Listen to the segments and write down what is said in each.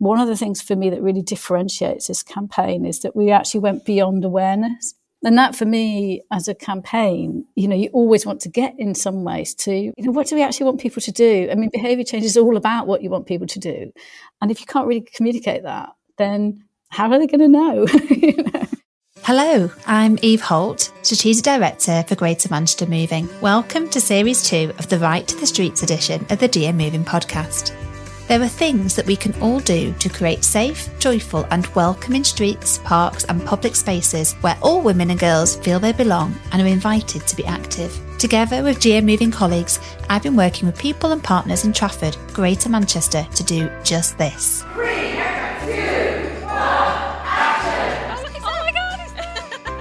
one of the things for me that really differentiates this campaign is that we actually went beyond awareness. And that for me, as a campaign, you know, you always want to get in some ways to, you know, what do we actually want people to do? I mean, behavior change is all about what you want people to do. And if you can't really communicate that, then how are they going to know? Hello, I'm Eve Holt, Strategic Director for Greater Manchester Moving. Welcome to Series 2 of the Right to the Streets edition of the GM Moving podcast. There are things that we can all do to create safe, joyful, and welcoming streets, parks, and public spaces where all women and girls feel they belong and are invited to be active. Together with GM Moving colleagues, I've been working with people and partners in Trafford, Greater Manchester, to do just this.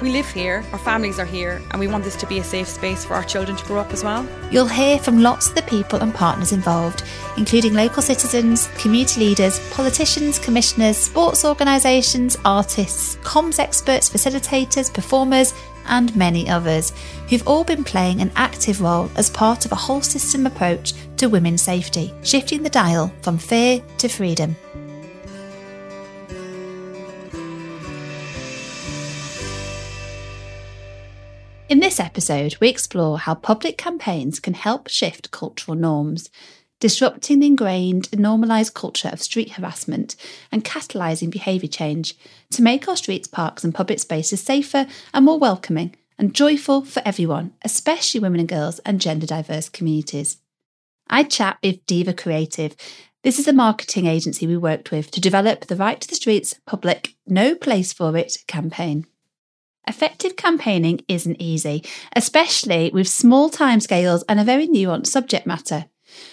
We live here, our families are here, and we want this to be a safe space for our children to grow up as well. You'll hear from lots of the people and partners involved, including local citizens, community leaders, politicians, commissioners, sports organisations, artists, comms experts, facilitators, performers, and many others, who've all been playing an active role as part of a whole system approach to women's safety, shifting the dial from fear to freedom. In this episode, we explore how public campaigns can help shift cultural norms, disrupting the ingrained and normalised culture of street harassment and catalysing behaviour change to make our streets, parks, and public spaces safer and more welcoming and joyful for everyone, especially women and girls and gender diverse communities. I chat with Diva Creative. This is a marketing agency we worked with to develop the Right to the Streets public No Place for It campaign. Effective campaigning isn't easy, especially with small timescales and a very nuanced subject matter.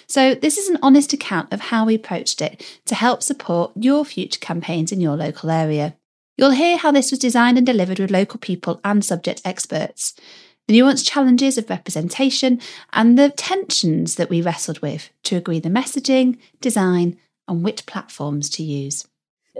So, this is an honest account of how we approached it to help support your future campaigns in your local area. You'll hear how this was designed and delivered with local people and subject experts, the nuanced challenges of representation, and the tensions that we wrestled with to agree the messaging, design, and which platforms to use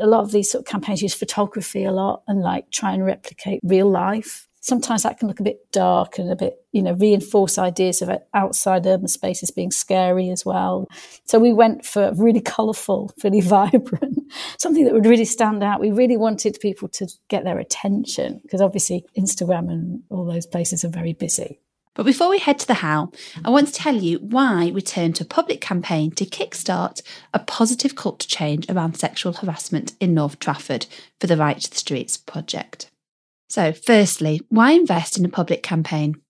a lot of these sort of campaigns use photography a lot and like try and replicate real life. Sometimes that can look a bit dark and a bit, you know, reinforce ideas of outside urban spaces being scary as well. So we went for really colourful, really vibrant, something that would really stand out. We really wanted people to get their attention because obviously Instagram and all those places are very busy. But before we head to the how, I want to tell you why we turned to a public campaign to kickstart a positive culture change around sexual harassment in North Trafford for the Right to the Streets project. So, firstly, why invest in a public campaign?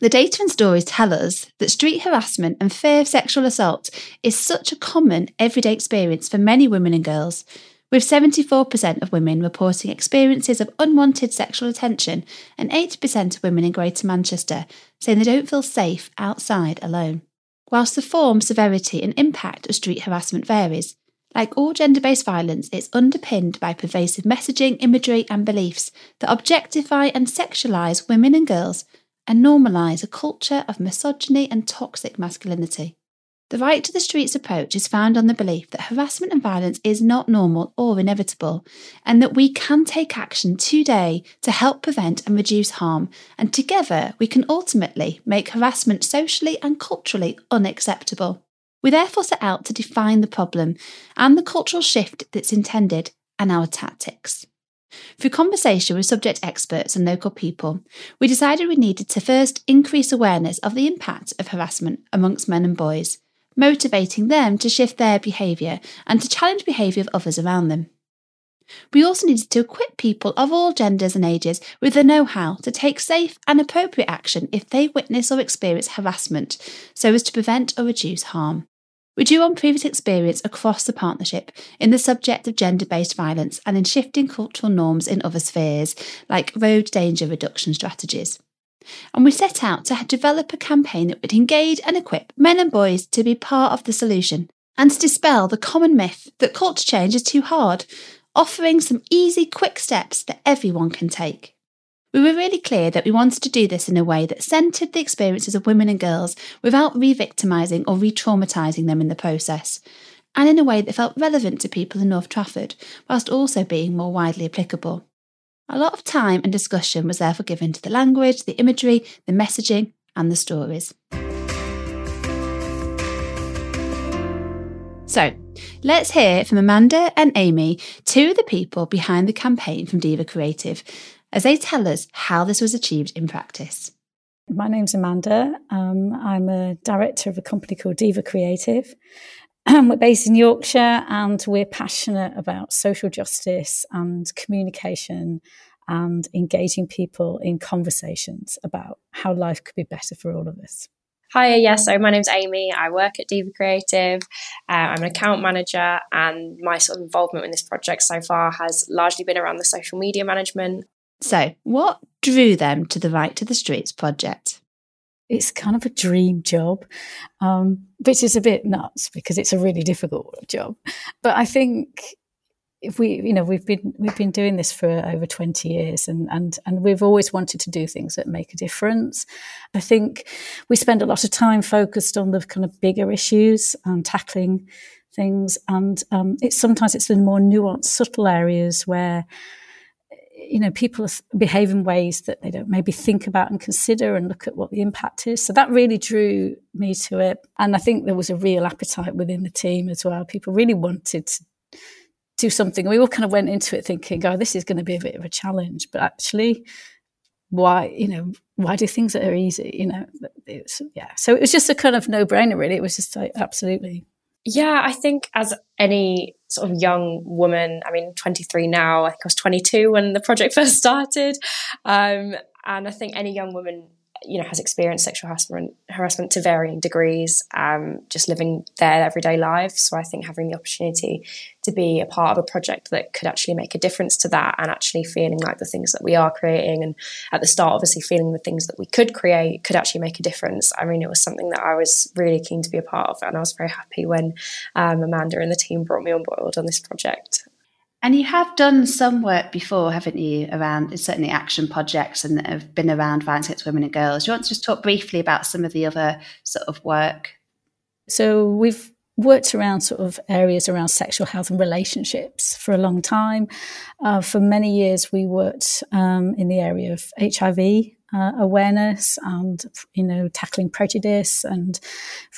The data and stories tell us that street harassment and fear of sexual assault is such a common everyday experience for many women and girls with 74% of women reporting experiences of unwanted sexual attention and 80% of women in Greater Manchester saying they don't feel safe outside alone. Whilst the form, severity, and impact of street harassment varies, like all gender based violence, it's underpinned by pervasive messaging, imagery, and beliefs that objectify and sexualise women and girls and normalise a culture of misogyny and toxic masculinity. The right to the streets approach is found on the belief that harassment and violence is not normal or inevitable, and that we can take action today to help prevent and reduce harm, and together we can ultimately make harassment socially and culturally unacceptable. We therefore set out to define the problem and the cultural shift that's intended and our tactics. Through conversation with subject experts and local people, we decided we needed to first increase awareness of the impact of harassment amongst men and boys motivating them to shift their behaviour and to challenge behaviour of others around them. We also needed to equip people of all genders and ages with the know how to take safe and appropriate action if they witness or experience harassment so as to prevent or reduce harm. We drew on previous experience across the partnership in the subject of gender based violence and in shifting cultural norms in other spheres, like road danger reduction strategies and we set out to develop a campaign that would engage and equip men and boys to be part of the solution and to dispel the common myth that culture change is too hard, offering some easy, quick steps that everyone can take. We were really clear that we wanted to do this in a way that centred the experiences of women and girls without re victimising or re traumatising them in the process, and in a way that felt relevant to people in North Trafford, whilst also being more widely applicable. A lot of time and discussion was therefore given to the language, the imagery, the messaging, and the stories. So, Let's hear from Amanda and Amy, two of the people behind the campaign from Diva Creative, as they tell us how this was achieved in practice. My name's Amanda. Um, I'm a director of a company called Diva Creative. we're based in Yorkshire and we're passionate about social justice and communication and engaging people in conversations about how life could be better for all of us. Hi, yes. So my name's Amy. I work at Diva Creative. Uh, I'm an account manager, and my sort of involvement in this project so far has largely been around the social media management. So, what drew them to the Right to the Streets project? It's kind of a dream job, um, which is a bit nuts because it's a really difficult job. But I think if we you know we've been we've been doing this for over 20 years and and and we've always wanted to do things that make a difference i think we spend a lot of time focused on the kind of bigger issues and tackling things and um, it's sometimes it's the more nuanced subtle areas where you know people behave in ways that they don't maybe think about and consider and look at what the impact is so that really drew me to it and i think there was a real appetite within the team as well people really wanted to do something. We all kind of went into it thinking, oh, this is going to be a bit of a challenge. But actually, why, you know, why do things that are easy? You know, it's, yeah. So it was just a kind of no brainer, really. It was just like, absolutely. Yeah, I think as any sort of young woman, I mean, 23 now, I think I was 22 when the project first started. Um, and I think any young woman you know has experienced sexual harassment harassment to varying degrees um, just living their everyday lives. So i think having the opportunity to be a part of a project that could actually make a difference to that and actually feeling like the things that we are creating and at the start obviously feeling the things that we could create could actually make a difference. I mean it was something that i was really keen to be a part of and i was very happy when um, amanda and the team brought me on board on this project and you have done some work before, haven't you, around certainly action projects and that have been around violence against women and girls. Do you want to just talk briefly about some of the other sort of work? So we've worked around sort of areas around sexual health and relationships for a long time. Uh, for many years, we worked um, in the area of HIV uh, awareness and you know tackling prejudice and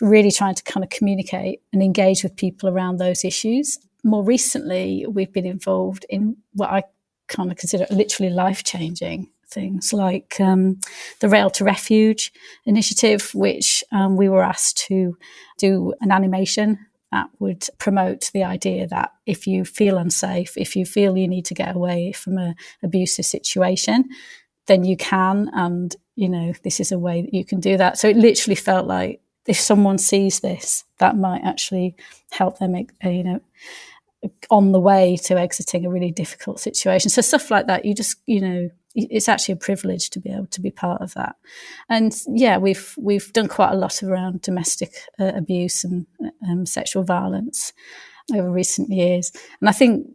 really trying to kind of communicate and engage with people around those issues more recently, we've been involved in what I kind of consider literally life changing things like um, the Rail to Refuge initiative, which um, we were asked to do an animation that would promote the idea that if you feel unsafe, if you feel you need to get away from an abusive situation, then you can. And, you know, this is a way that you can do that. So it literally felt like if someone sees this, that might actually help them, you know, on the way to exiting a really difficult situation. So stuff like that, you just, you know, it's actually a privilege to be able to be part of that. And yeah, we've we've done quite a lot around domestic uh, abuse and um, sexual violence over recent years. And I think,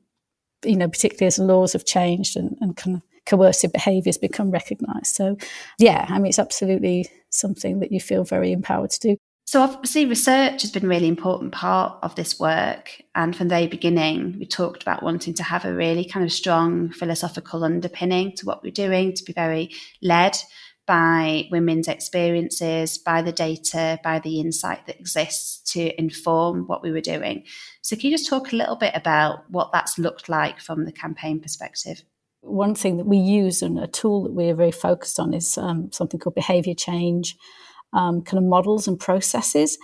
you know, particularly as laws have changed and, and kind of coercive behaviours become recognised. So yeah, I mean, it's absolutely something that you feel very empowered to do. So obviously research has been a really important part of this work. And from the very beginning, we talked about wanting to have a really kind of strong philosophical underpinning to what we're doing, to be very led by women's experiences, by the data, by the insight that exists to inform what we were doing. So can you just talk a little bit about what that's looked like from the campaign perspective? One thing that we use and a tool that we're very focused on is um, something called behavior change um, kind of models and processes.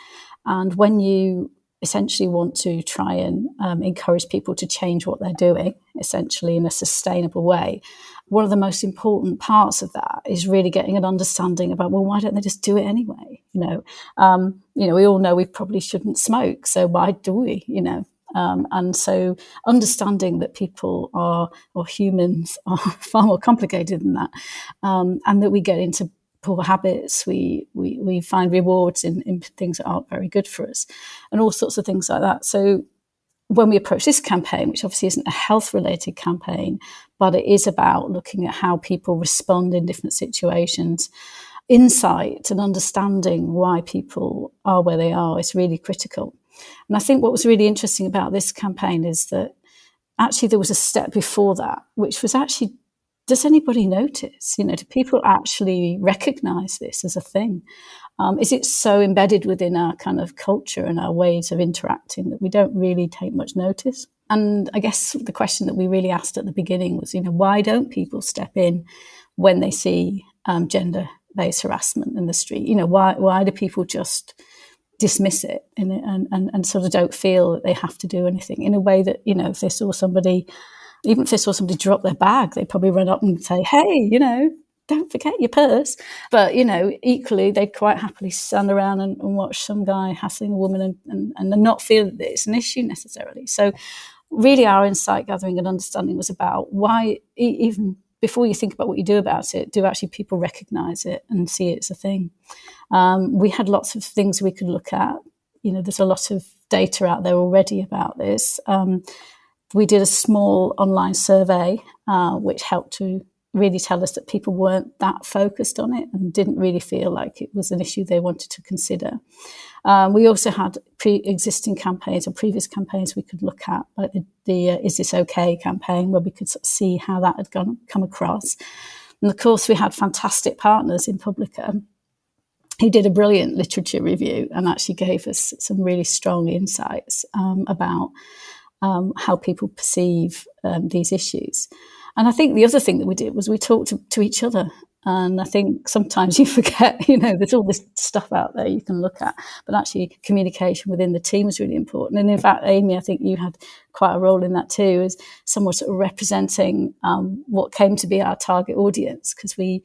And when you essentially want to try and um, encourage people to change what they're doing, essentially in a sustainable way, one of the most important parts of that is really getting an understanding about well, why don't they just do it anyway? You know, um, you know, we all know we probably shouldn't smoke, so why do we? You know, um, and so understanding that people are, or humans are far more complicated than that, um, and that we get into poor habits. We, we, we find rewards in, in things that aren't very good for us and all sorts of things like that. So when we approach this campaign, which obviously isn't a health related campaign, but it is about looking at how people respond in different situations, insight and understanding why people are where they are is really critical. And I think what was really interesting about this campaign is that actually there was a step before that, which was actually does anybody notice? You know, do people actually recognize this as a thing? Um, is it so embedded within our kind of culture and our ways of interacting that we don't really take much notice? And I guess the question that we really asked at the beginning was, you know, why don't people step in when they see um, gender based harassment in the street? You know, why why do people just dismiss it and, and, and, and sort of don't feel that they have to do anything in a way that, you know, if they saw somebody, even if they saw somebody drop their bag, they'd probably run up and say, hey, you know, don't forget your purse. But, you know, equally, they'd quite happily stand around and, and watch some guy hassling a woman and, and, and not feel that it's an issue necessarily. So, really, our insight gathering and understanding was about why, even before you think about what you do about it, do actually people recognize it and see it's a thing? Um, we had lots of things we could look at. You know, there's a lot of data out there already about this. Um, we did a small online survey, uh, which helped to really tell us that people weren't that focused on it and didn't really feel like it was an issue they wanted to consider. Um, we also had pre-existing campaigns or previous campaigns we could look at, like the, the uh, "Is This Okay" campaign, where we could sort of see how that had gone come across. And of course, we had fantastic partners in Publica he did a brilliant literature review and actually gave us some really strong insights um, about um, how people perceive um, these issues. And I think the other thing that we did was we talked to, to, each other. And I think sometimes you forget, you know, there's all this stuff out there you can look at, but actually communication within the team is really important. And in fact, Amy, I think you had quite a role in that too, as someone sort of representing um, what came to be our target audience, because we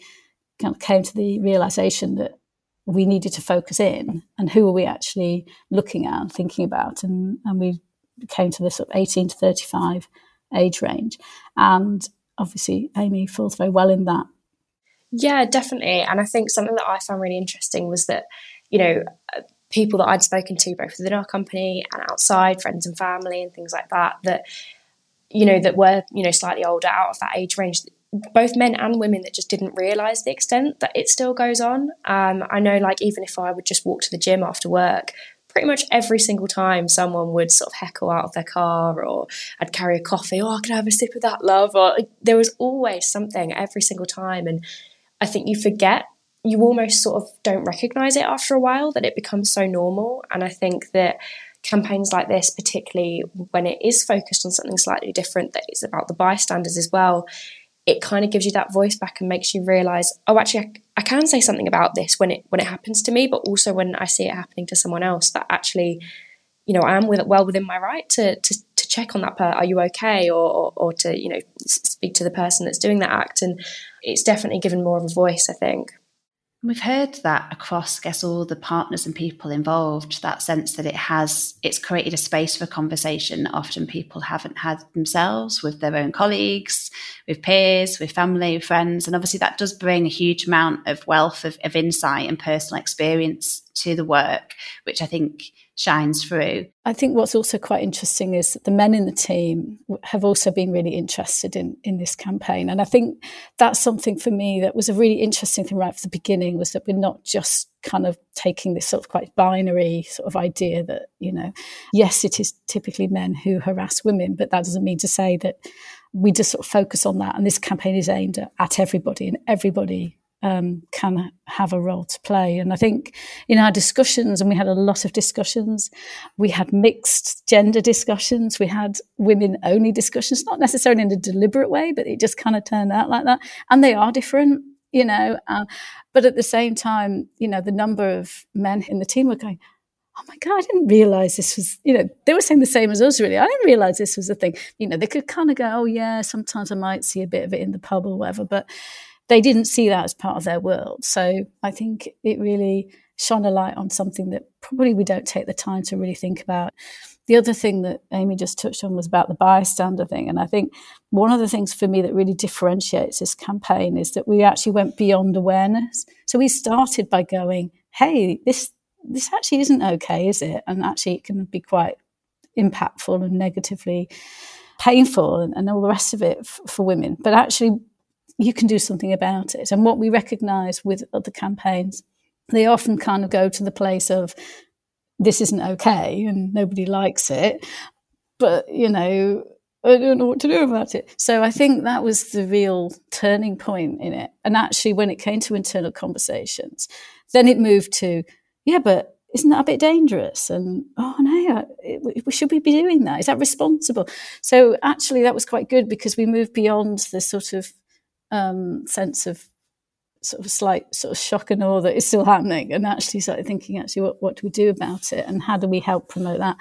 kind of came to the realization that we needed to focus in and who are we actually looking at and thinking about and, and we came to this sort of 18 to 35 age range. And obviously amy falls very well in that. Yeah definitely. And i think something that i found really interesting was that you know people that i'd spoken to both within our company and outside friends and family and things like that that you know that were you know slightly older out of that age range both men and women that just didn't realize the extent that it still goes on. Um, I know, like, even if I would just walk to the gym after work, pretty much every single time someone would sort of heckle out of their car or I'd carry a coffee, oh, can I have a sip of that, love? Or like, there was always something every single time. And I think you forget, you almost sort of don't recognize it after a while that it becomes so normal. And I think that campaigns like this, particularly when it is focused on something slightly different, that is about the bystanders as well, it kind of gives you that voice back and makes you realize, oh, actually, I, can say something about this when it when it happens to me, but also when I see it happening to someone else. That actually, you know, I am with, well within my right to to, to check on that per, are you okay, or, or, or to you know speak to the person that's doing that act, and it's definitely given more of a voice. I think. We've heard that across, I guess, all the partners and people involved, that sense that it has, it's created a space for conversation often people haven't had themselves with their own colleagues, with peers, with family, friends. And obviously that does bring a huge amount of wealth of, of insight and personal experience to the work, which I think shines through. I think what's also quite interesting is that the men in the team have also been really interested in in this campaign, and I think that's something for me that was a really interesting thing right from the beginning was that we're not just kind of taking this sort of quite binary sort of idea that you know, yes, it is typically men who harass women, but that doesn't mean to say that we just sort of focus on that. And this campaign is aimed at, at everybody, and everybody um, can have a role to play. And I think in our discussions, and we had a lot of discussions, we had mixed gender discussions, we had women only discussions, not necessarily in a deliberate way, but it just kind of turned out like that. And they are different, you know. Uh, but at the same time, you know, the number of men in the team were going, oh my god, I didn't realize this was, you know, they were saying the same as us really. I didn't realize this was a thing. You know, they could kind of go, oh yeah, sometimes I might see a bit of it in the pub or whatever, but they didn't see that as part of their world. So I think it really shone a light on something that probably we don't take the time to really think about. The other thing that Amy just touched on was about the bystander thing. And I think one of the things for me that really differentiates this campaign is that we actually went beyond awareness. So we started by going, hey, this this actually isn't okay, is it? And actually it can be quite impactful and negatively painful and, and all the rest of it f- for women. But actually you can do something about it. And what we recognize with other campaigns, they often kind of go to the place of this isn't okay and nobody likes it. But, you know, I don't know what to do about it. So I think that was the real turning point in it. And actually, when it came to internal conversations, Then it moved to, yeah, but isn't that a bit dangerous? And oh no, it, should we be doing that? Is that responsible? So actually, that was quite good because we moved beyond the sort of um, sense of sort of slight sort of shock and awe that is still happening, and actually started thinking, actually, what what do we do about it, and how do we help promote that?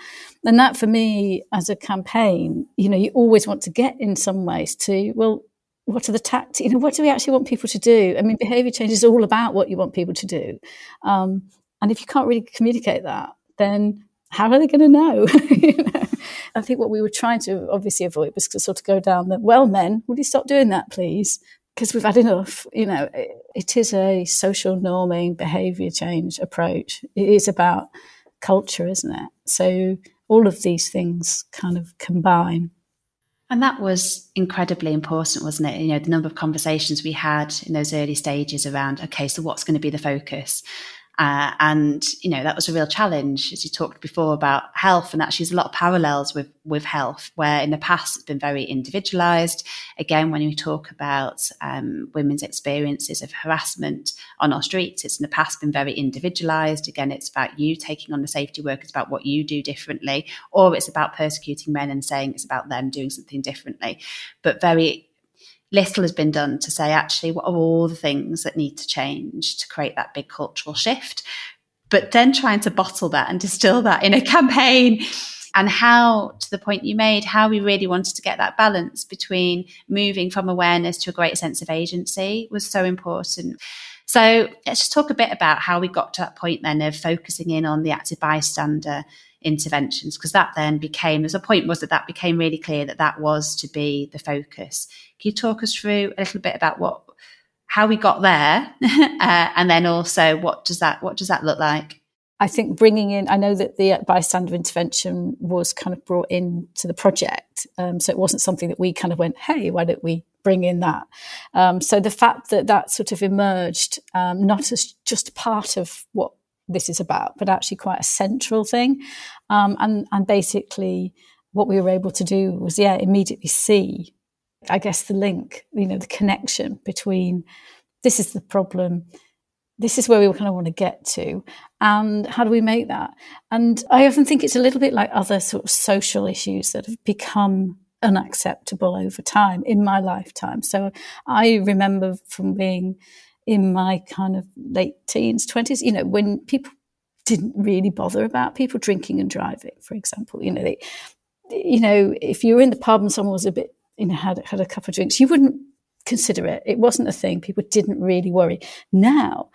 And that for me, as a campaign, you know, you always want to get in some ways to well what are the tactics? You know, what do we actually want people to do? I mean, behavior change is all about what you want people to do. Um, and if you can't really communicate that, then how are they going to know? you know? I think what we were trying to obviously avoid was to sort of go down the, well, men, will you stop doing that, please? Because we've had enough. You know, it, it is a social norming behavior change approach. It is about culture, isn't it? So all of these things kind of combine. And that was incredibly important, wasn't it? You know, the number of conversations we had in those early stages around, okay, so what's going to be the focus? Uh, and you know that was a real challenge, as you talked before about health, and actually there's a lot of parallels with with health, where in the past it's been very individualised. Again, when we talk about um, women's experiences of harassment on our streets, it's in the past been very individualised. Again, it's about you taking on the safety work, it's about what you do differently, or it's about persecuting men and saying it's about them doing something differently, but very little has been done to say, actually, what are all the things that need to change to create that big cultural shift? But then trying to bottle that and distill that in a campaign and how, to the point you made, how we really wanted to get that balance between moving from awareness to a greater sense of agency was so important. So let's just talk a bit about how we got to that point then of focusing in on the active bystander interventions, because that then became, as a point was that that became really clear that that was to be the focus. Can you talk us through a little bit about what, how we got there, uh, and then also what does that what does that look like? I think bringing in, I know that the bystander intervention was kind of brought in to the project. Um, so it wasn't something that we kind of went, hey, why don't we bring in that? Um, so the fact that that sort of emerged, um, not as just part of what this is about, but actually quite a central thing. Um, and, and basically, what we were able to do was, yeah, immediately see I guess the link, you know, the connection between this is the problem, this is where we kind of want to get to, and how do we make that? And I often think it's a little bit like other sort of social issues that have become unacceptable over time in my lifetime. So I remember from being in my kind of late teens, 20s, you know, when people didn't really bother about people drinking and driving, for example. You know, they, you know, if you were in the pub and someone was a bit you know, had had a couple of drinks, you wouldn't consider it. It wasn't a thing. People didn't really worry. Now,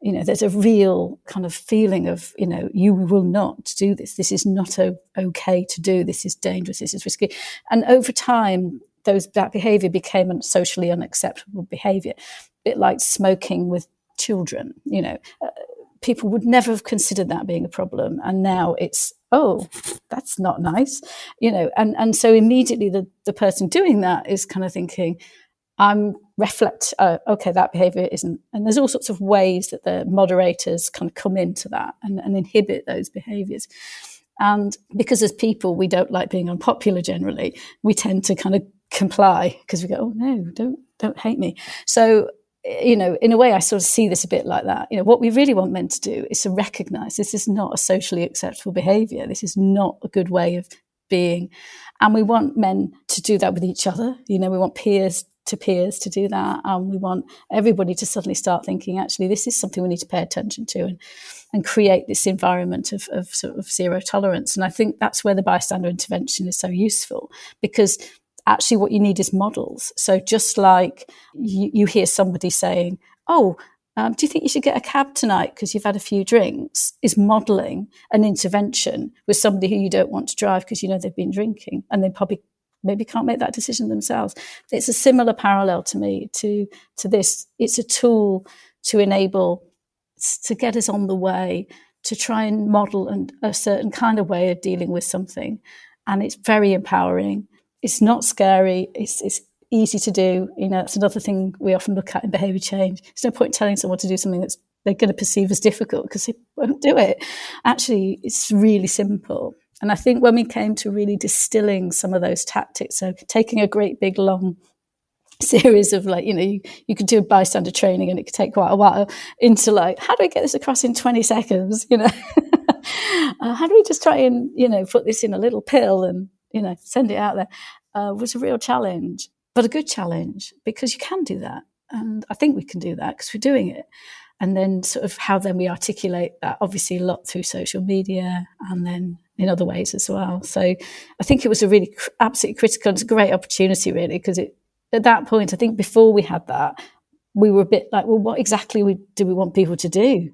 you know, there's a real kind of feeling of, you know, you will not do this. This is not okay to do. This is dangerous. This is risky. And over time, those that behaviour became a socially unacceptable behaviour, a bit like smoking with children. You know, uh, people would never have considered that being a problem, and now it's oh, that's not nice, you know, and, and so immediately the, the person doing that is kind of thinking, I'm reflect, uh, okay, that behavior isn't, and there's all sorts of ways that the moderators kind of come into that and, and inhibit those behaviors. And because as people, we don't like being unpopular generally, we tend to kind of comply because we go, oh no, don't, don't hate me. So you know, in a way, I sort of see this a bit like that. You know, what we really want men to do is to recognize this is not a socially acceptable behavior. This is not a good way of being. And we want men to do that with each other. You know, we want peers to peers to do that. And we want everybody to suddenly start thinking, actually, this is something we need to pay attention to and, and create this environment of, of sort of zero tolerance. And I think that's where the bystander intervention is so useful because actually what you need is models. So just like you, you hear somebody saying, oh, um, do you think you should get a cab tonight because you've had a few drinks? Is modeling an intervention with somebody who you don't want to drive because you know they've been drinking and they probably maybe can't make that decision themselves. It's a similar parallel to me to to this. It's a tool to enable to get us on the way to try and model and a certain kind of way of dealing with something, and it's very empowering it's not scary. It's, it's easy to do. You know, it's another thing we often look at in behaviour change. There's no point telling someone to do something that's they're going to perceive as difficult because they won't do it. Actually, it's really simple. And I think when we came to really distilling some of those tactics, so taking a great big long series of like, you know, you, you could do a bystander training and it could take quite a while into like, how do I get this across in 20 seconds? You know, uh, how do we just try and, you know, put this in a little pill and, you know, send it out there uh, was a real challenge, but a good challenge because you can do that. And I think we can do that because we're doing it. And then sort of how then we articulate that obviously a lot through social media and then in other ways as well. So I think it was a really cr- absolutely critical. It's a great opportunity really because it at that point, I think before we had that, we were a bit like, well, what exactly we, do we want people to do?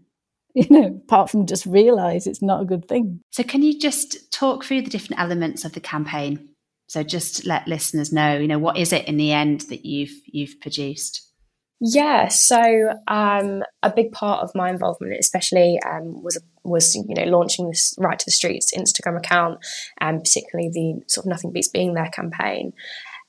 You know, apart from just realize it's not a good thing. So, can you just talk through the different elements of the campaign? So, just let listeners know, you know, what is it in the end that you've you've produced? Yeah, so um, a big part of my involvement, especially, um, was was you know launching this right to the streets Instagram account, and particularly the sort of nothing beats being there campaign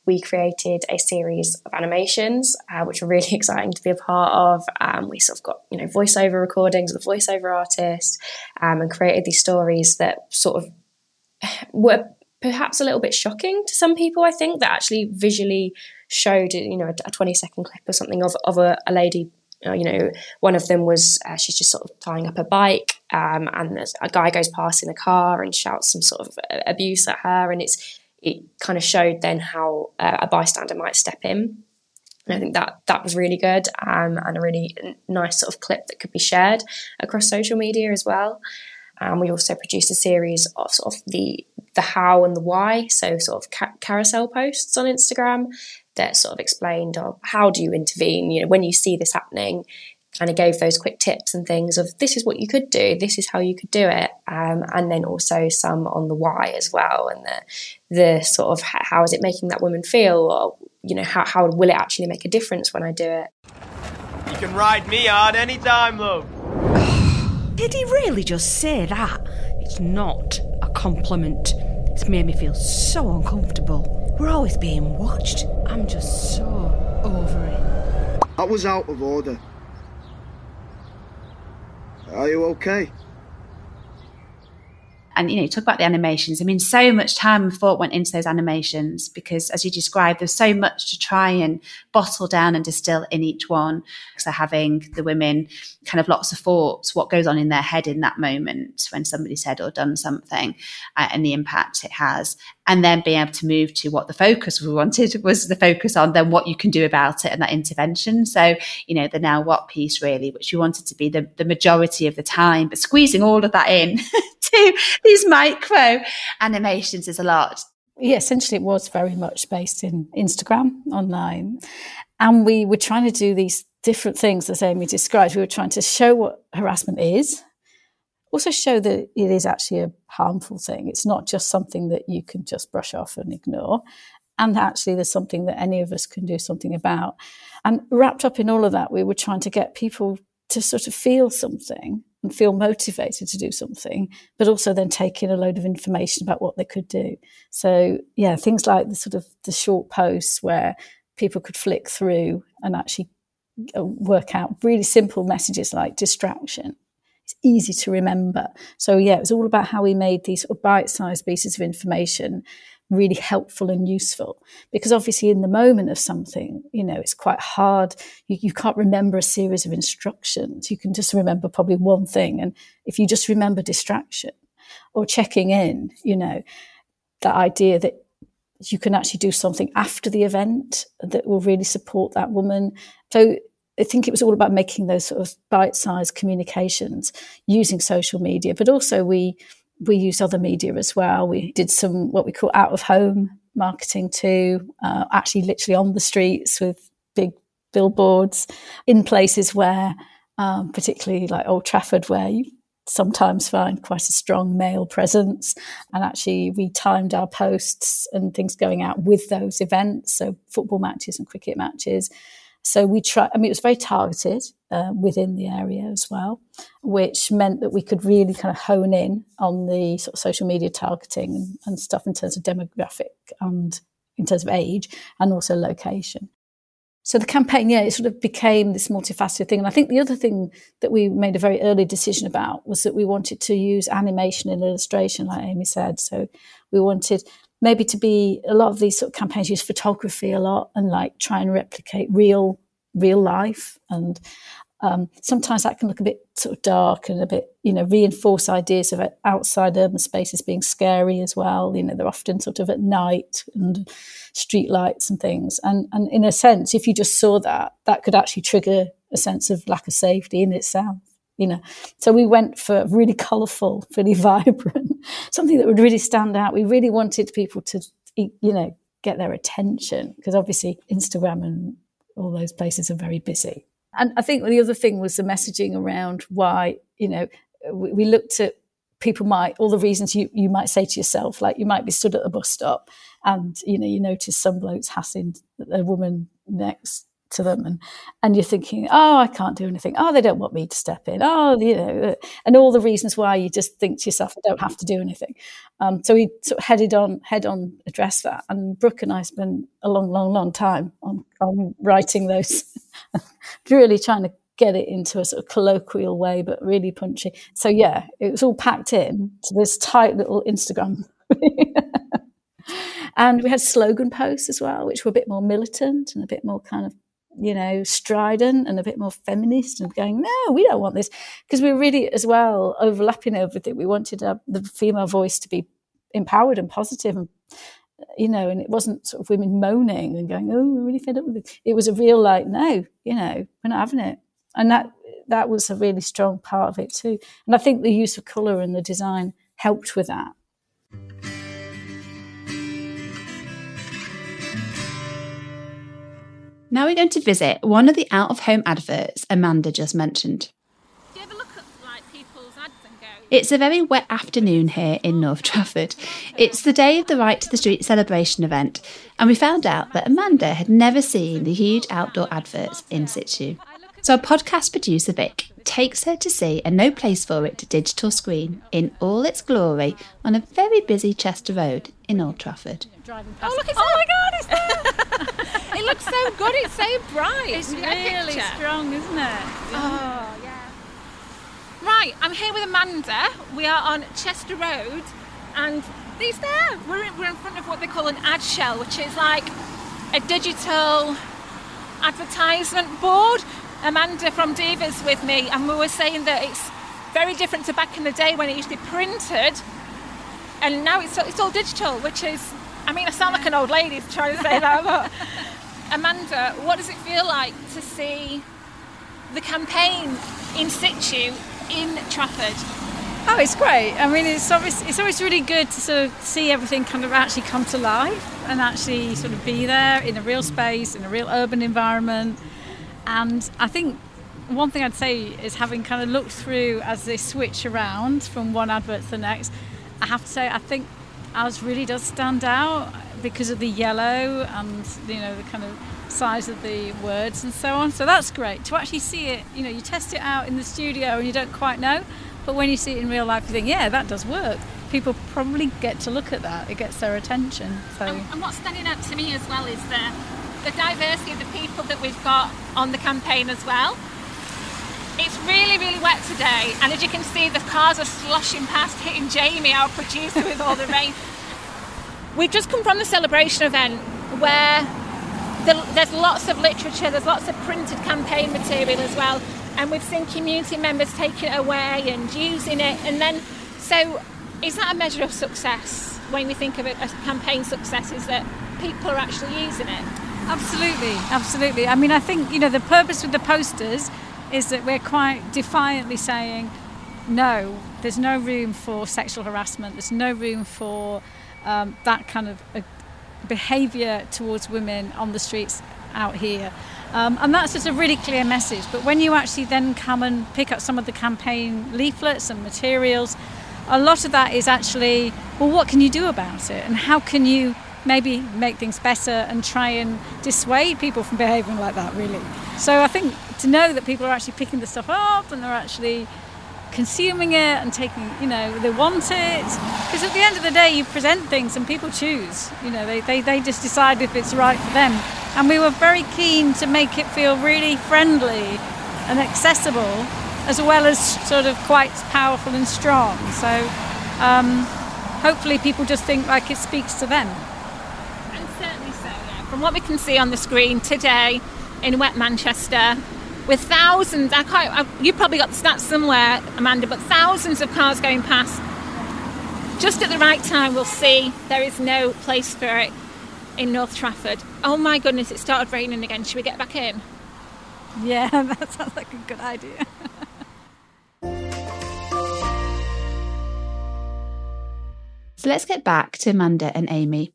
we created a series of animations, uh, which were really exciting to be a part of. Um, we sort of got you know voiceover recordings of the voiceover artist, um, and created these stories that sort of were perhaps a little bit shocking to some people. I think that actually visually showed you know a, twenty second clip or something of of a, a lady. Uh, you know, one of them was uh, she's just sort of tying up a bike, um, and a guy goes past in a car and shouts some sort of uh, abuse at her, and it's it kind of showed then how uh, a bystander might step in. And I think that that was really good um, and a really nice sort of clip that could be shared across social media as well. And we also produced a series of sort of the the how and the why, so sort of ca- carousel posts on Instagram that sort of explained oh, how do you intervene. You know, when you see this happening, kind of gave those quick tips and things of this is what you could do, this is how you could do it, um, and then also some on the why as well, and the the sort of how is it making that woman feel, or you know how how will it actually make a difference when I do it. You can ride me hard anytime, love. Did he really just say that? It's not a compliment. It's made me feel so uncomfortable. We're always being watched. I'm just so over it. That was out of order. Are you okay? And you know talk about the animations. I mean so much time and thought went into those animations because as you described there's so much to try and bottle down and distill in each one. So having the women kind of lots of thoughts what goes on in their head in that moment when somebody said or done something uh, and the impact it has. And then being able to move to what the focus we wanted was the focus on then what you can do about it and that intervention. So you know the now what piece really which we wanted to be the, the majority of the time but squeezing all of that in to these micro animations is a lot yeah essentially it was very much based in instagram online and we were trying to do these different things as amy described we were trying to show what harassment is also show that it is actually a harmful thing. It's not just something that you can just brush off and ignore. And actually, there's something that any of us can do something about. And wrapped up in all of that, we were trying to get people to sort of feel something and feel motivated to do something, but also then take in a load of information about what they could do. So, yeah, things like the sort of the short posts where people could flick through and actually uh, work out really simple messages like distraction it's easy to remember. So yeah, it was all about how we made these sort of bite-sized pieces of information really helpful and useful. Because obviously, in the moment of something, you know, it's quite hard. You, you, can't remember a series of instructions. You can just remember probably one thing. And if you just remember distraction or checking in, you know, that idea that you can actually do something after the event that will really support that woman. So I think it was all about making those sort of bite-sized communications using social media, but also we we used other media as well. We did some what we call out of home marketing too, uh, actually literally on the streets with big billboards in places where, um, particularly like Old Trafford, where you sometimes find quite a strong male presence. And actually, we timed our posts and things going out with those events, so football matches and cricket matches. So we try, I mean, it was very targeted uh, within the area as well, which meant that we could really kind of hone in on the sort of social media targeting and, and stuff in terms of demographic and in terms of age and also location. So the campaign, yeah, it sort of became this multifaceted thing. And I think the other thing that we made a very early decision about was that we wanted to use animation and illustration, like Amy said. So we wanted maybe to be a lot of these sort of campaigns use photography a lot and like try and replicate real real life and um, sometimes that can look a bit sort of dark and a bit, you know, reinforce ideas of outside urban spaces being scary as well. You know, they're often sort of at night and street lights and things. And and in a sense, if you just saw that, that could actually trigger a sense of lack of safety in itself. You know, so we went for really colourful, really vibrant, something that would really stand out. We really wanted people to, you know, get their attention because obviously Instagram and all those places are very busy. And I think the other thing was the messaging around why, you know, we, we looked at people might all the reasons you, you might say to yourself like you might be stood at a bus stop and you know you notice some blokes hassling a woman next to them and and you're thinking oh i can't do anything. Oh they don't want me to step in. Oh you know and all the reasons why you just think to yourself i don't have to do anything. Um, so we sort of headed on head on address that and brooke and i spent a long long long time on, on writing those really trying to get it into a sort of colloquial way but really punchy. So yeah it was all packed in to this tight little instagram. And we had slogan posts as well, which were a bit more militant and a bit more kind of you know, strident and a bit more feminist and going, no, we don't want this. Because we are really, as well, overlapping everything. We wanted uh, the female voice to be empowered and positive and, you know, and it wasn't sort of women moaning and going, oh, we're really fed up with it. It was a real, like, no, you know, we're not having it. And that, that was a really strong part of it too. And I think the use of colour and the design helped with that. Now we're going to visit one of the out of home adverts Amanda just mentioned. It's a very wet afternoon here in North Trafford. It's the day of the Right to the Street celebration event, and we found out that Amanda had never seen the huge outdoor adverts in situ. So our podcast producer Vic takes her to see a no place for it digital screen in all its glory on a very busy Chester Road in Old Trafford. Oh, look, it's oh my God, it's there! it looks so good, it's so bright. It's really strong, isn't it? Oh, yeah. Right, I'm here with Amanda. We are on Chester Road, and these there. We're in, we're in front of what they call an ad shell, which is like a digital advertisement board Amanda from Divas with me, and we were saying that it's very different to back in the day when it used to be printed, and now it's it's all digital, which is, I mean, I sound like an old lady trying to say that, but Amanda, what does it feel like to see the campaign in situ in Trafford? Oh, it's great. I mean, it's always it's always really good to sort of see everything kind of actually come to life and actually sort of be there in a real space in a real urban environment and I think one thing I'd say is having kind of looked through as they switch around from one advert to the next, I have to say I think ours really does stand out because of the yellow and you know the kind of size of the words and so on. So that's great to actually see it. You know, you test it out in the studio and you don't quite know, but when you see it in real life, you think, yeah, that does work. People probably get to look at that. It gets their attention. So. And, and what's standing out to me as well is that the diversity of the people that we've got on the campaign as well. It's really, really wet today, and as you can see, the cars are sloshing past, hitting Jamie, our producer, with all the rain. We've just come from the celebration event where the, there's lots of literature, there's lots of printed campaign material as well, and we've seen community members taking it away and using it. And then, so is that a measure of success when we think of it as campaign success? Is that people are actually using it? Absolutely, absolutely. I mean, I think, you know, the purpose with the posters is that we're quite defiantly saying, no, there's no room for sexual harassment, there's no room for um, that kind of uh, behaviour towards women on the streets out here. Um, and that's just a really clear message. But when you actually then come and pick up some of the campaign leaflets and materials, a lot of that is actually, well, what can you do about it? And how can you maybe make things better and try and dissuade people from behaving like that, really. So I think to know that people are actually picking the stuff up and they're actually consuming it and taking, you know, they want it. Because at the end of the day, you present things and people choose. You know, they, they, they just decide if it's right for them. And we were very keen to make it feel really friendly and accessible, as well as sort of quite powerful and strong. So, um, hopefully people just think like it speaks to them. And certainly so, yeah. From what we can see on the screen today in wet Manchester, with thousands, I can't, I, you probably got the stats somewhere, Amanda, but thousands of cars going past. Just at the right time, we'll see there is no place for it in North Trafford. Oh my goodness, it started raining again. Should we get back in? Yeah, that sounds like a good idea. So let's get back to Amanda and Amy.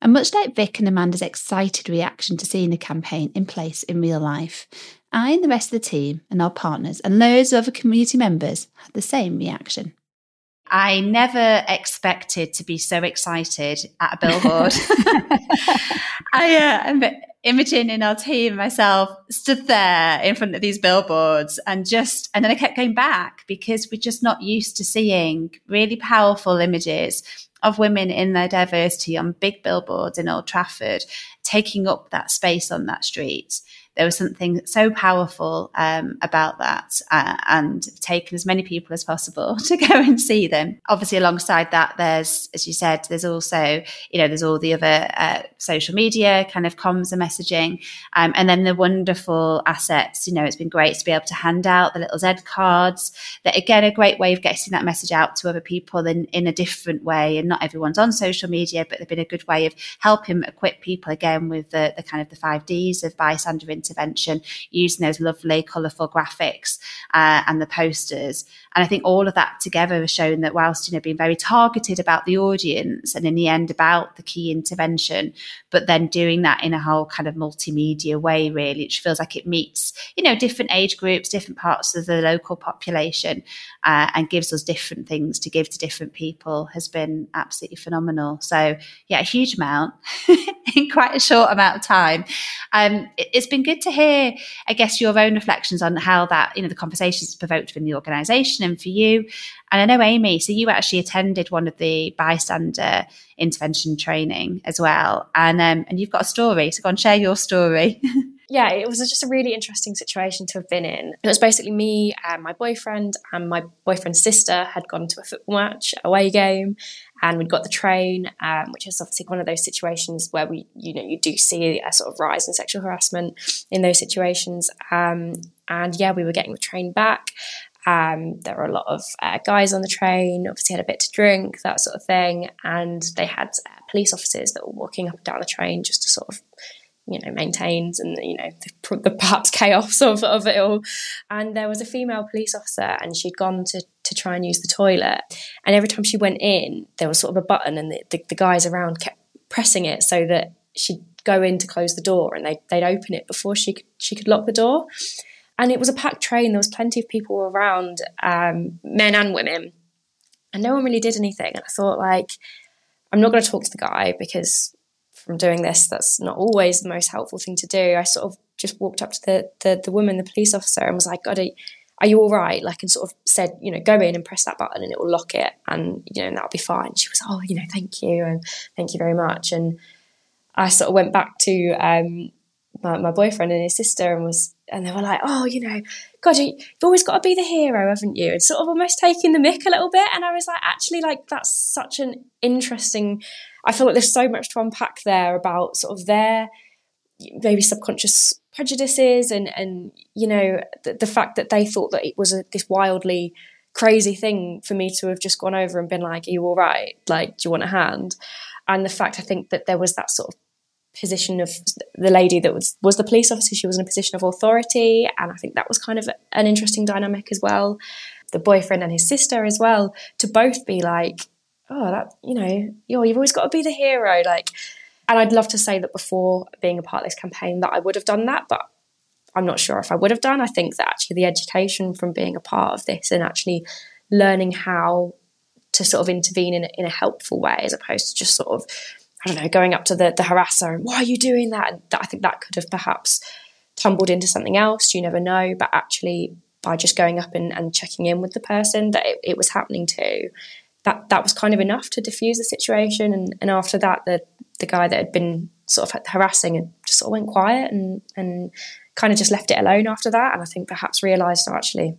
And much like Vic and Amanda's excited reaction to seeing the campaign in place in real life, I and the rest of the team and our partners and loads of other community members had the same reaction. I never expected to be so excited at a billboard. I, uh, Imogen in our team, myself, stood there in front of these billboards and just, and then I kept going back because we're just not used to seeing really powerful images of women in their diversity on big billboards in Old Trafford, taking up that space on that street there was something so powerful um, about that uh, and taken as many people as possible to go and see them. Obviously, alongside that, there's, as you said, there's also, you know, there's all the other uh, social media kind of comms and messaging. Um, and then the wonderful assets, you know, it's been great to be able to hand out the little Z cards that again, a great way of getting that message out to other people in, in a different way. And not everyone's on social media, but they've been a good way of helping equip people again with the, the kind of the five Ds of bystander intervention using those lovely, colourful graphics uh, and the posters. And I think all of that together has shown that whilst, you know, being very targeted about the audience and in the end about the key intervention, but then doing that in a whole kind of multimedia way, really, which feels like it meets, you know, different age groups, different parts of the local population, uh, and gives us different things to give to different people has been absolutely phenomenal. So, yeah, a huge amount in quite a short amount of time. Um, it, it's been good to hear, I guess, your own reflections on how that, you know, the conversations provoked within the organisation and for you. And I know, Amy, so you actually attended one of the bystander intervention training as well. And, um, and you've got a story. So go and share your story. yeah, it was just a really interesting situation to have been in. It was basically me and my boyfriend and my boyfriend's sister had gone to a football match, away game, and we'd got the train, um, which is obviously one of those situations where we, you know, you do see a sort of rise in sexual harassment in those situations. Um, and yeah, we were getting the train back. Um, there were a lot of uh, guys on the train, obviously had a bit to drink, that sort of thing. And they had uh, police officers that were walking up and down the train just to sort of you know maintains and you know the, the, perhaps chaos of, of it all and there was a female police officer and she'd gone to, to try and use the toilet and every time she went in there was sort of a button and the, the, the guys around kept pressing it so that she'd go in to close the door and they, they'd open it before she could, she could lock the door and it was a packed train there was plenty of people around um, men and women and no one really did anything and i thought like i'm not going to talk to the guy because from doing this. That's not always the most helpful thing to do. I sort of just walked up to the the, the woman, the police officer, and was like, "God, are, are you all right?" Like, and sort of said, you know, go in and press that button, and it will lock it, and you know, and that'll be fine. She was, "Oh, you know, thank you, and thank you very much." And I sort of went back to um, my, my boyfriend and his sister, and was, and they were like, "Oh, you know, God, you, have always got to be the hero, haven't you?" And sort of almost taking the mick a little bit. And I was like, actually, like that's such an interesting I feel like there's so much to unpack there about sort of their maybe subconscious prejudices and and you know the, the fact that they thought that it was a, this wildly crazy thing for me to have just gone over and been like, "Are you all right? Like, do you want a hand?" And the fact I think that there was that sort of position of the lady that was was the police officer. She was in a position of authority, and I think that was kind of an interesting dynamic as well. The boyfriend and his sister as well to both be like, oh, that you know, you're you've always got to be the hero. Like, and I'd love to say that before being a part of this campaign that I would have done that, but I'm not sure if I would have done. I think that actually the education from being a part of this and actually learning how to sort of intervene in in a helpful way as opposed to just sort of I don't know going up to the the harasser and why are you doing that? And I think that could have perhaps tumbled into something else. You never know, but actually by just going up and, and checking in with the person that it, it was happening to that that was kind of enough to diffuse the situation. And, and after that, the the guy that had been sort of harassing and just sort of went quiet and and kind of just left it alone after that. And I think perhaps realised oh, actually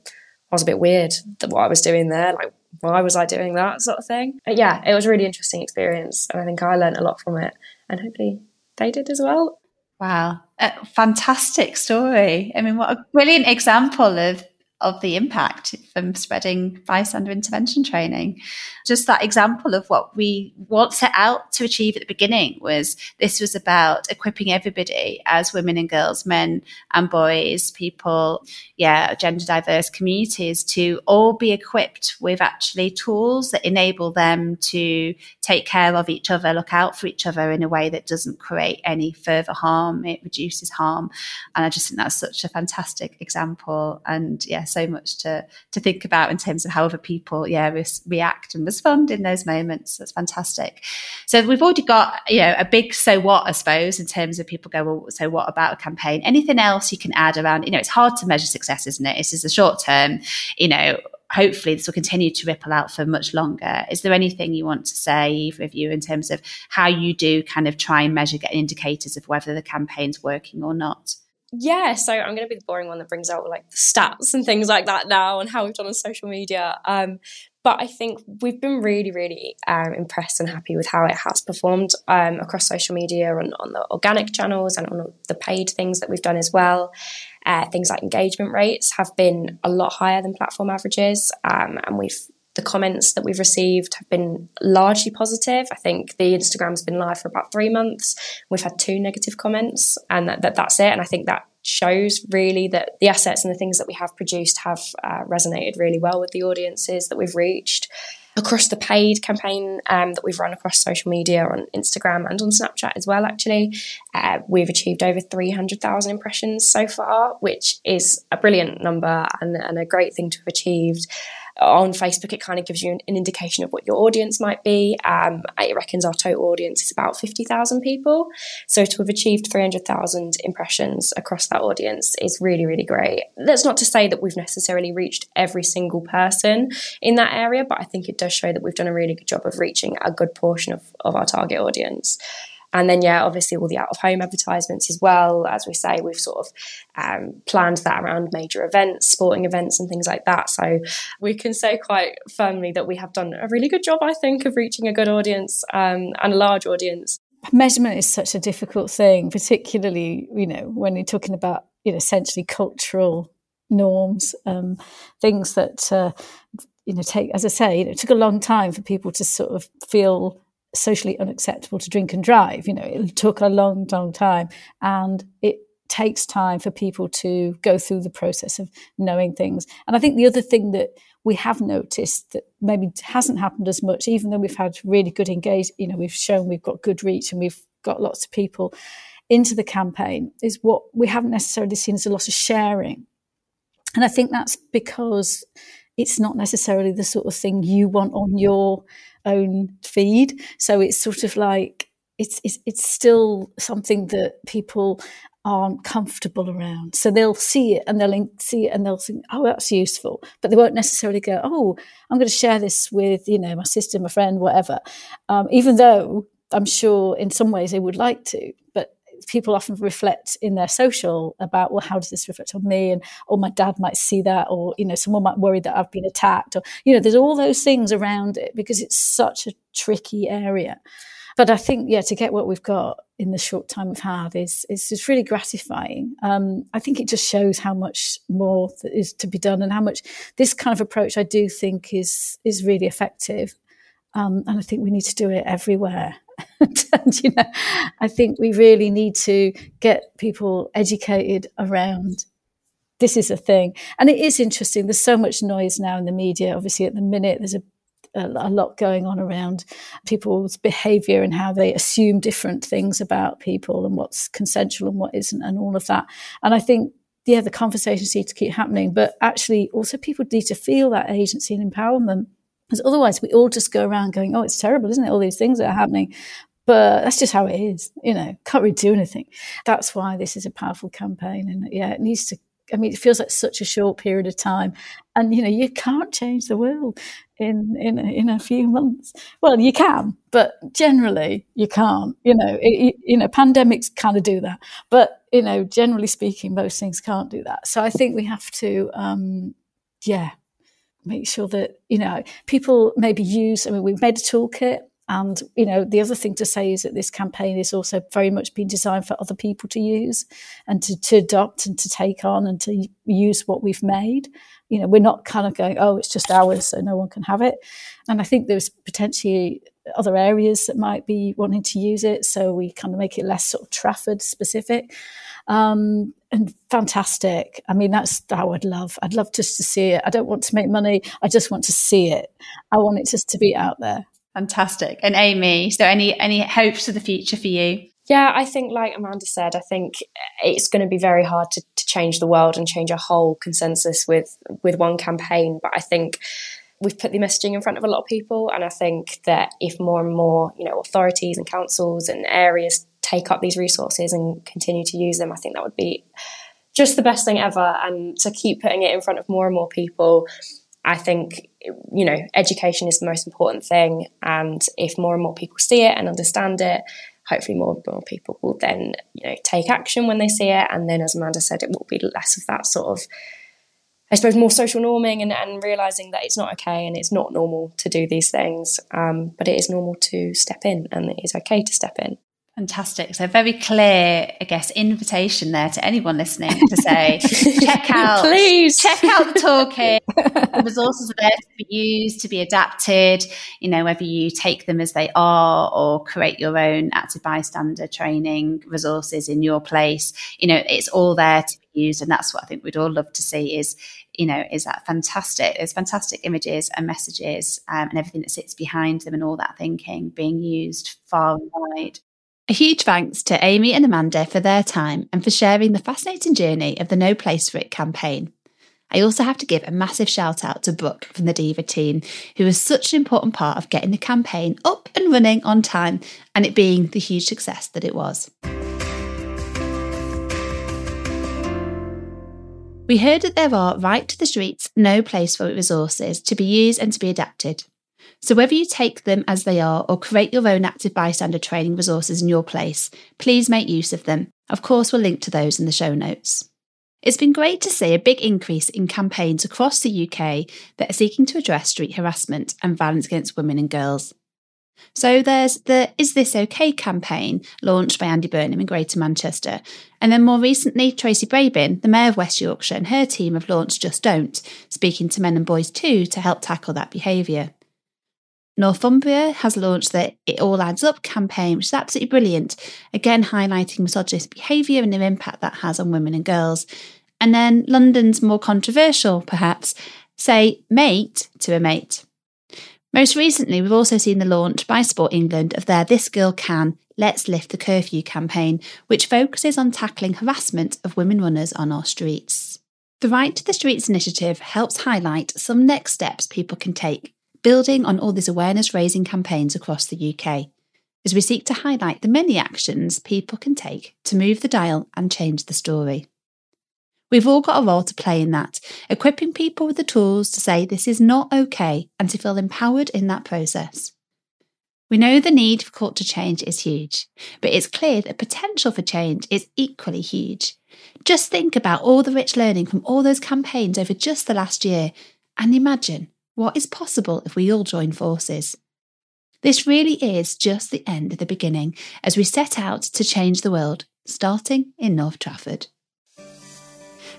I was a bit weird that what I was doing there. Like, why was I doing that sort of thing? But yeah, it was a really interesting experience. And I think I learned a lot from it. And hopefully they did as well. Wow. A fantastic story. I mean, what a brilliant example of of the impact from spreading bystander intervention training. Just that example of what we what set out to achieve at the beginning was this was about equipping everybody as women and girls, men and boys, people, yeah, gender diverse communities to all be equipped with actually tools that enable them to take care of each other, look out for each other in a way that doesn't create any further harm. It reduces harm. And I just think that's such a fantastic example. And yeah, so much to to think about in terms of how other people, yeah, re- react and respond in those moments. That's fantastic. So we've already got you know a big so what I suppose in terms of people go well so what about a campaign? Anything else you can add around? You know, it's hard to measure success, isn't it? This is a short term. You know, hopefully this will continue to ripple out for much longer. Is there anything you want to say, of you, in terms of how you do kind of try and measure, get indicators of whether the campaign's working or not? Yeah, so I'm going to be the boring one that brings out like the stats and things like that now and how we've done on social media. Um, but I think we've been really, really um, impressed and happy with how it has performed um, across social media and on the organic channels and on the paid things that we've done as well. Uh, things like engagement rates have been a lot higher than platform averages, um, and we've the comments that we've received have been largely positive. I think the Instagram's been live for about three months. We've had two negative comments, and that, that that's it. And I think that shows really that the assets and the things that we have produced have uh, resonated really well with the audiences that we've reached across the paid campaign um, that we've run across social media on Instagram and on Snapchat as well, actually. Uh, we've achieved over 300,000 impressions so far, which is a brilliant number and, and a great thing to have achieved on Facebook, it kind of gives you an, an indication of what your audience might be. Um, it reckons our total audience is about 50,000 people. So to have achieved 300,000 impressions across that audience is really, really great. That's not to say that we've necessarily reached every single person in that area, but I think it does show that we've done a really good job of reaching a good portion of, of our target audience. And then, yeah, obviously all the out of home advertisements as well. As we say, we've sort of um, planned that around major events, sporting events, and things like that. So we can say quite firmly that we have done a really good job, I think, of reaching a good audience um, and a large audience. Measurement is such a difficult thing, particularly, you know, when you're talking about, you know, essentially cultural norms, um, things that, uh, you know, take, as I say, you know, it took a long time for people to sort of feel socially unacceptable to drink and drive. You know, it took a long, long time, and it takes time for people to go through the process of knowing things. And I think the other thing that we have noticed that maybe hasn't happened as much, even though we've had really good engage, you know, we've shown we've got good reach and we've got lots of people into the campaign, is what we haven't necessarily seen as a lot of sharing. And I think that's because it's not necessarily the sort of thing you want on your own feed. So it's sort of like it's it's, it's still something that people aren't comfortable around. So they'll see it and they'll see it and they'll think, oh, that's useful. But they won't necessarily go, oh, I'm going to share this with, you know, my sister, my friend, whatever. Um, even though I'm sure in some ways they would like to. But people often reflect in their social about, well, how does this reflect on me? And, or my dad might see that, or, you know, someone might worry that I've been attacked, or, you know, there's all those things around it because it's such a tricky area. But I think, yeah, to get what we've got in the short time we've had is is really gratifying. Um, I think it just shows how much more is to be done and how much this kind of approach I do think is is really effective. Um, and I think we need to do it everywhere. and, you know, I think we really need to get people educated around this is a thing. And it is interesting. There's so much noise now in the media. Obviously, at the minute, there's a, a, a lot going on around people's behavior and how they assume different things about people and what's consensual and what isn't, and all of that. And I think yeah, the conversations need to keep happening, but actually also people need to feel that agency and empowerment. Because otherwise, we all just go around going, "Oh, it's terrible, isn't it? All these things that are happening." But that's just how it is, you know. Can't really do anything. That's why this is a powerful campaign, and yeah, it needs to. I mean, it feels like such a short period of time, and you know, you can't change the world in in in a few months. Well, you can, but generally you can't. You know, it, you know, pandemics kind of do that, but you know, generally speaking, most things can't do that. So I think we have to, um, yeah, make sure that, you know, people maybe use, I mean, we've made a toolkit and, you know, the other thing to say is that this campaign is also very much been designed for other people to use and to, to adopt and to take on and to use what we've made. You know, we're not kind of going, oh, it's just ours, so no one can have it. And I think there's potentially other areas that might be wanting to use it. So we kind of make it less sort of Trafford specific. Um, and fantastic. I mean, that's how I'd love. I'd love just to see it. I don't want to make money. I just want to see it. I want it just to be out there. Fantastic. And Amy, so any any hopes for the future for you? Yeah, I think, like Amanda said, I think it's going to be very hard to, to change the world and change a whole consensus with with one campaign. But I think we've put the messaging in front of a lot of people, and I think that if more and more, you know, authorities and councils and areas take up these resources and continue to use them, I think that would be just the best thing ever. And to keep putting it in front of more and more people, I think, you know, education is the most important thing. And if more and more people see it and understand it, hopefully more and more people will then, you know, take action when they see it. And then, as Amanda said, it will be less of that sort of, I suppose, more social norming and, and realizing that it's not okay and it's not normal to do these things. Um, but it is normal to step in and it is okay to step in. Fantastic. So very clear, I guess, invitation there to anyone listening to say, check out, please check out the toolkit. the resources are there to be used, to be adapted. You know, whether you take them as they are or create your own active bystander training resources in your place. You know, it's all there to be used, and that's what I think we'd all love to see. Is you know, is that fantastic? There's fantastic images and messages um, and everything that sits behind them and all that thinking being used far and wide. A huge thanks to Amy and Amanda for their time and for sharing the fascinating journey of the No Place for It campaign. I also have to give a massive shout out to Brooke from the Diva team, who was such an important part of getting the campaign up and running on time and it being the huge success that it was. We heard that there are right to the streets, no place for it resources to be used and to be adapted. So, whether you take them as they are or create your own active bystander training resources in your place, please make use of them. Of course, we'll link to those in the show notes. It's been great to see a big increase in campaigns across the UK that are seeking to address street harassment and violence against women and girls. So there's the Is This OK campaign launched by Andy Burnham in Greater Manchester. And then more recently, Tracy Brabin, the Mayor of West Yorkshire, and her team have launched Just Don't, speaking to men and boys too to help tackle that behaviour. Northumbria has launched the It All Adds Up campaign, which is absolutely brilliant, again highlighting misogynist behaviour and the impact that has on women and girls. And then London's more controversial, perhaps, say mate to a mate. Most recently, we've also seen the launch by Sport England of their This Girl Can, Let's Lift the Curfew campaign, which focuses on tackling harassment of women runners on our streets. The Right to the Streets initiative helps highlight some next steps people can take building on all these awareness raising campaigns across the UK, as we seek to highlight the many actions people can take to move the dial and change the story. We've all got a role to play in that, equipping people with the tools to say this is not okay and to feel empowered in that process. We know the need for culture change is huge, but it's clear that potential for change is equally huge. Just think about all the rich learning from all those campaigns over just the last year and imagine what is possible if we all join forces? This really is just the end of the beginning as we set out to change the world, starting in North Trafford.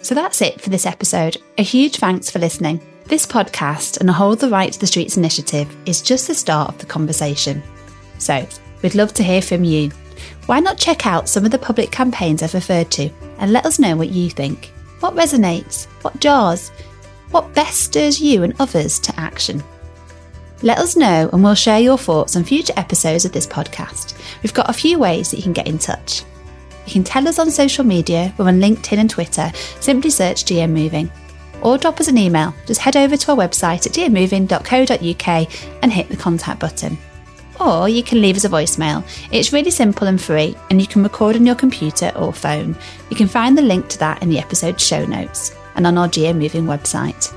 So that's it for this episode. A huge thanks for listening. This podcast and the Hold the Right to the Streets initiative is just the start of the conversation. So, we'd love to hear from you. Why not check out some of the public campaigns I've referred to and let us know what you think? What resonates? What jars? What best stirs you and others to action? Let us know and we'll share your thoughts on future episodes of this podcast. We've got a few ways that you can get in touch. You can tell us on social media, we're on LinkedIn and Twitter, simply search GM Moving. Or drop us an email, just head over to our website at gmmoving.co.uk and hit the contact button. Or you can leave us a voicemail. It's really simple and free, and you can record on your computer or phone. You can find the link to that in the episode show notes and on our GM Moving website.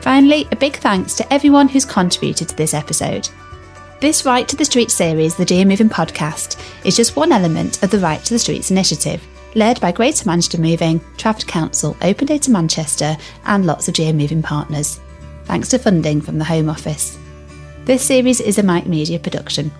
Finally, a big thanks to everyone who's contributed to this episode. This Right to the Streets series, the GM Moving podcast, is just one element of the Right to the Streets initiative, led by Greater Manchester Moving, Trafford Council, Open Data Manchester, and lots of GM Moving partners. thanks to funding from the Home Office. This series is a Mike Media production.